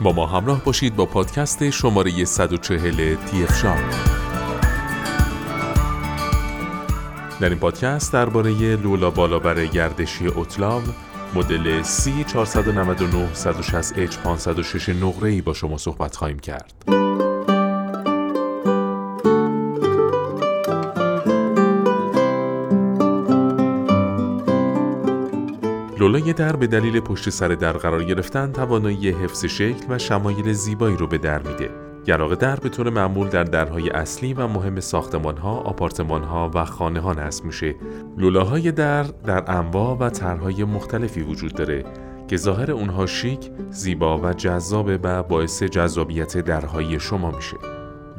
با ما همراه باشید با پادکست شماره 140 تیف شام در این پادکست درباره لولا بالابر گردشی اوتلاو مدل C499 160H 506 نقره ای با شما صحبت خواهیم کرد. لولای در به دلیل پشت سر در قرار گرفتن توانایی حفظ شکل و شمایل زیبایی رو به در میده. گراغ در به طور معمول در درهای اصلی و مهم ساختمان ها، آپارتمان ها و خانه ها نصب میشه. لولاهای در در انواع و طرحهای مختلفی وجود داره که ظاهر اونها شیک، زیبا و جذابه و باعث جذابیت درهای شما میشه.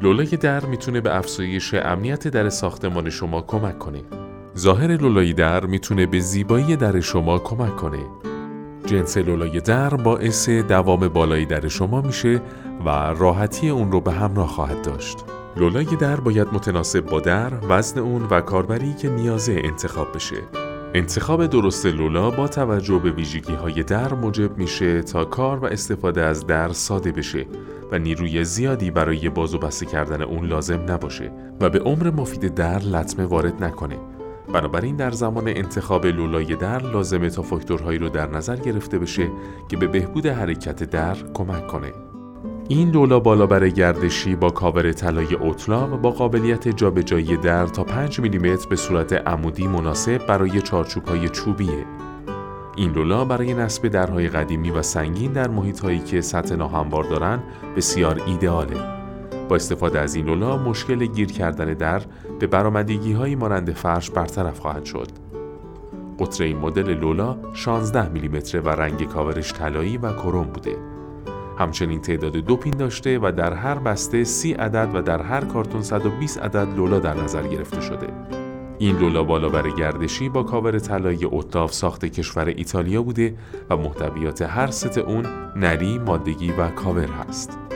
لولای در می‌تونه به افزایش امنیت در ساختمان شما کمک کنه. ظاهر لولای در می‌تونه به زیبایی در شما کمک کنه. جنس لولای در باعث دوام بالایی در شما میشه و راحتی اون رو به همراه خواهد داشت. لولای در باید متناسب با در، وزن اون و کاربری که نیازه انتخاب بشه. انتخاب درست لولا با توجه به ویژگی های در موجب میشه تا کار و استفاده از در ساده بشه و نیروی زیادی برای باز و بسته کردن اون لازم نباشه و به عمر مفید در لطمه وارد نکنه. بنابراین در زمان انتخاب لولای در لازمه تا فاکتورهایی رو در نظر گرفته بشه که به بهبود حرکت در کمک کنه. این لولا بالابر گردشی با کاور طلای اوتلا و با قابلیت جابجایی در تا 5 میلیمتر به صورت عمودی مناسب برای چارچوب‌های چوبیه. این لولا برای نصب درهای قدیمی و سنگین در محیط‌هایی که سطح ناهموار دارن بسیار ایدئاله. با استفاده از این لولا مشکل گیر کردن در به برآمدگی هایی مانند فرش برطرف خواهد شد. قطر این مدل لولا 16 میلیمتر و رنگ کاورش طلایی و کروم بوده. همچنین تعداد دو پین داشته و در هر بسته 30 عدد و در هر کارتون 120 عدد لولا در نظر گرفته شده. این لولا بالابر گردشی با کاور طلایی اوتاف ساخت کشور ایتالیا بوده و محتویات هر ست اون نری، مادگی و کاور هست.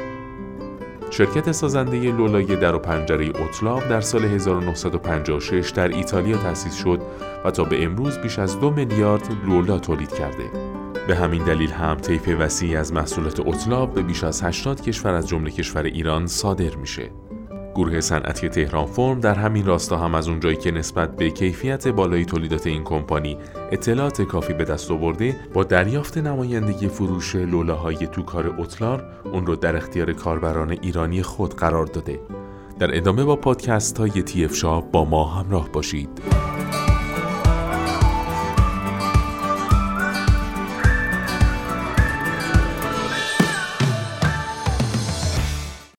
شرکت سازنده لولای در و پنجره اوتلاو در سال 1956 در ایتالیا تأسیس شد و تا به امروز بیش از دو میلیارد لولا تولید کرده. به همین دلیل هم طیف وسیعی از محصولات اوتلاو به بیش از 80 کشور از جمله کشور ایران صادر میشه. گروه صنعتی تهران فرم در همین راستا هم از اونجایی که نسبت به کیفیت بالای تولیدات این کمپانی اطلاعات کافی به دست آورده با دریافت نمایندگی فروش لولاهای توکار اوتلار اون رو در اختیار کاربران ایرانی خود قرار داده. در ادامه با پادکست های تی با ما همراه باشید.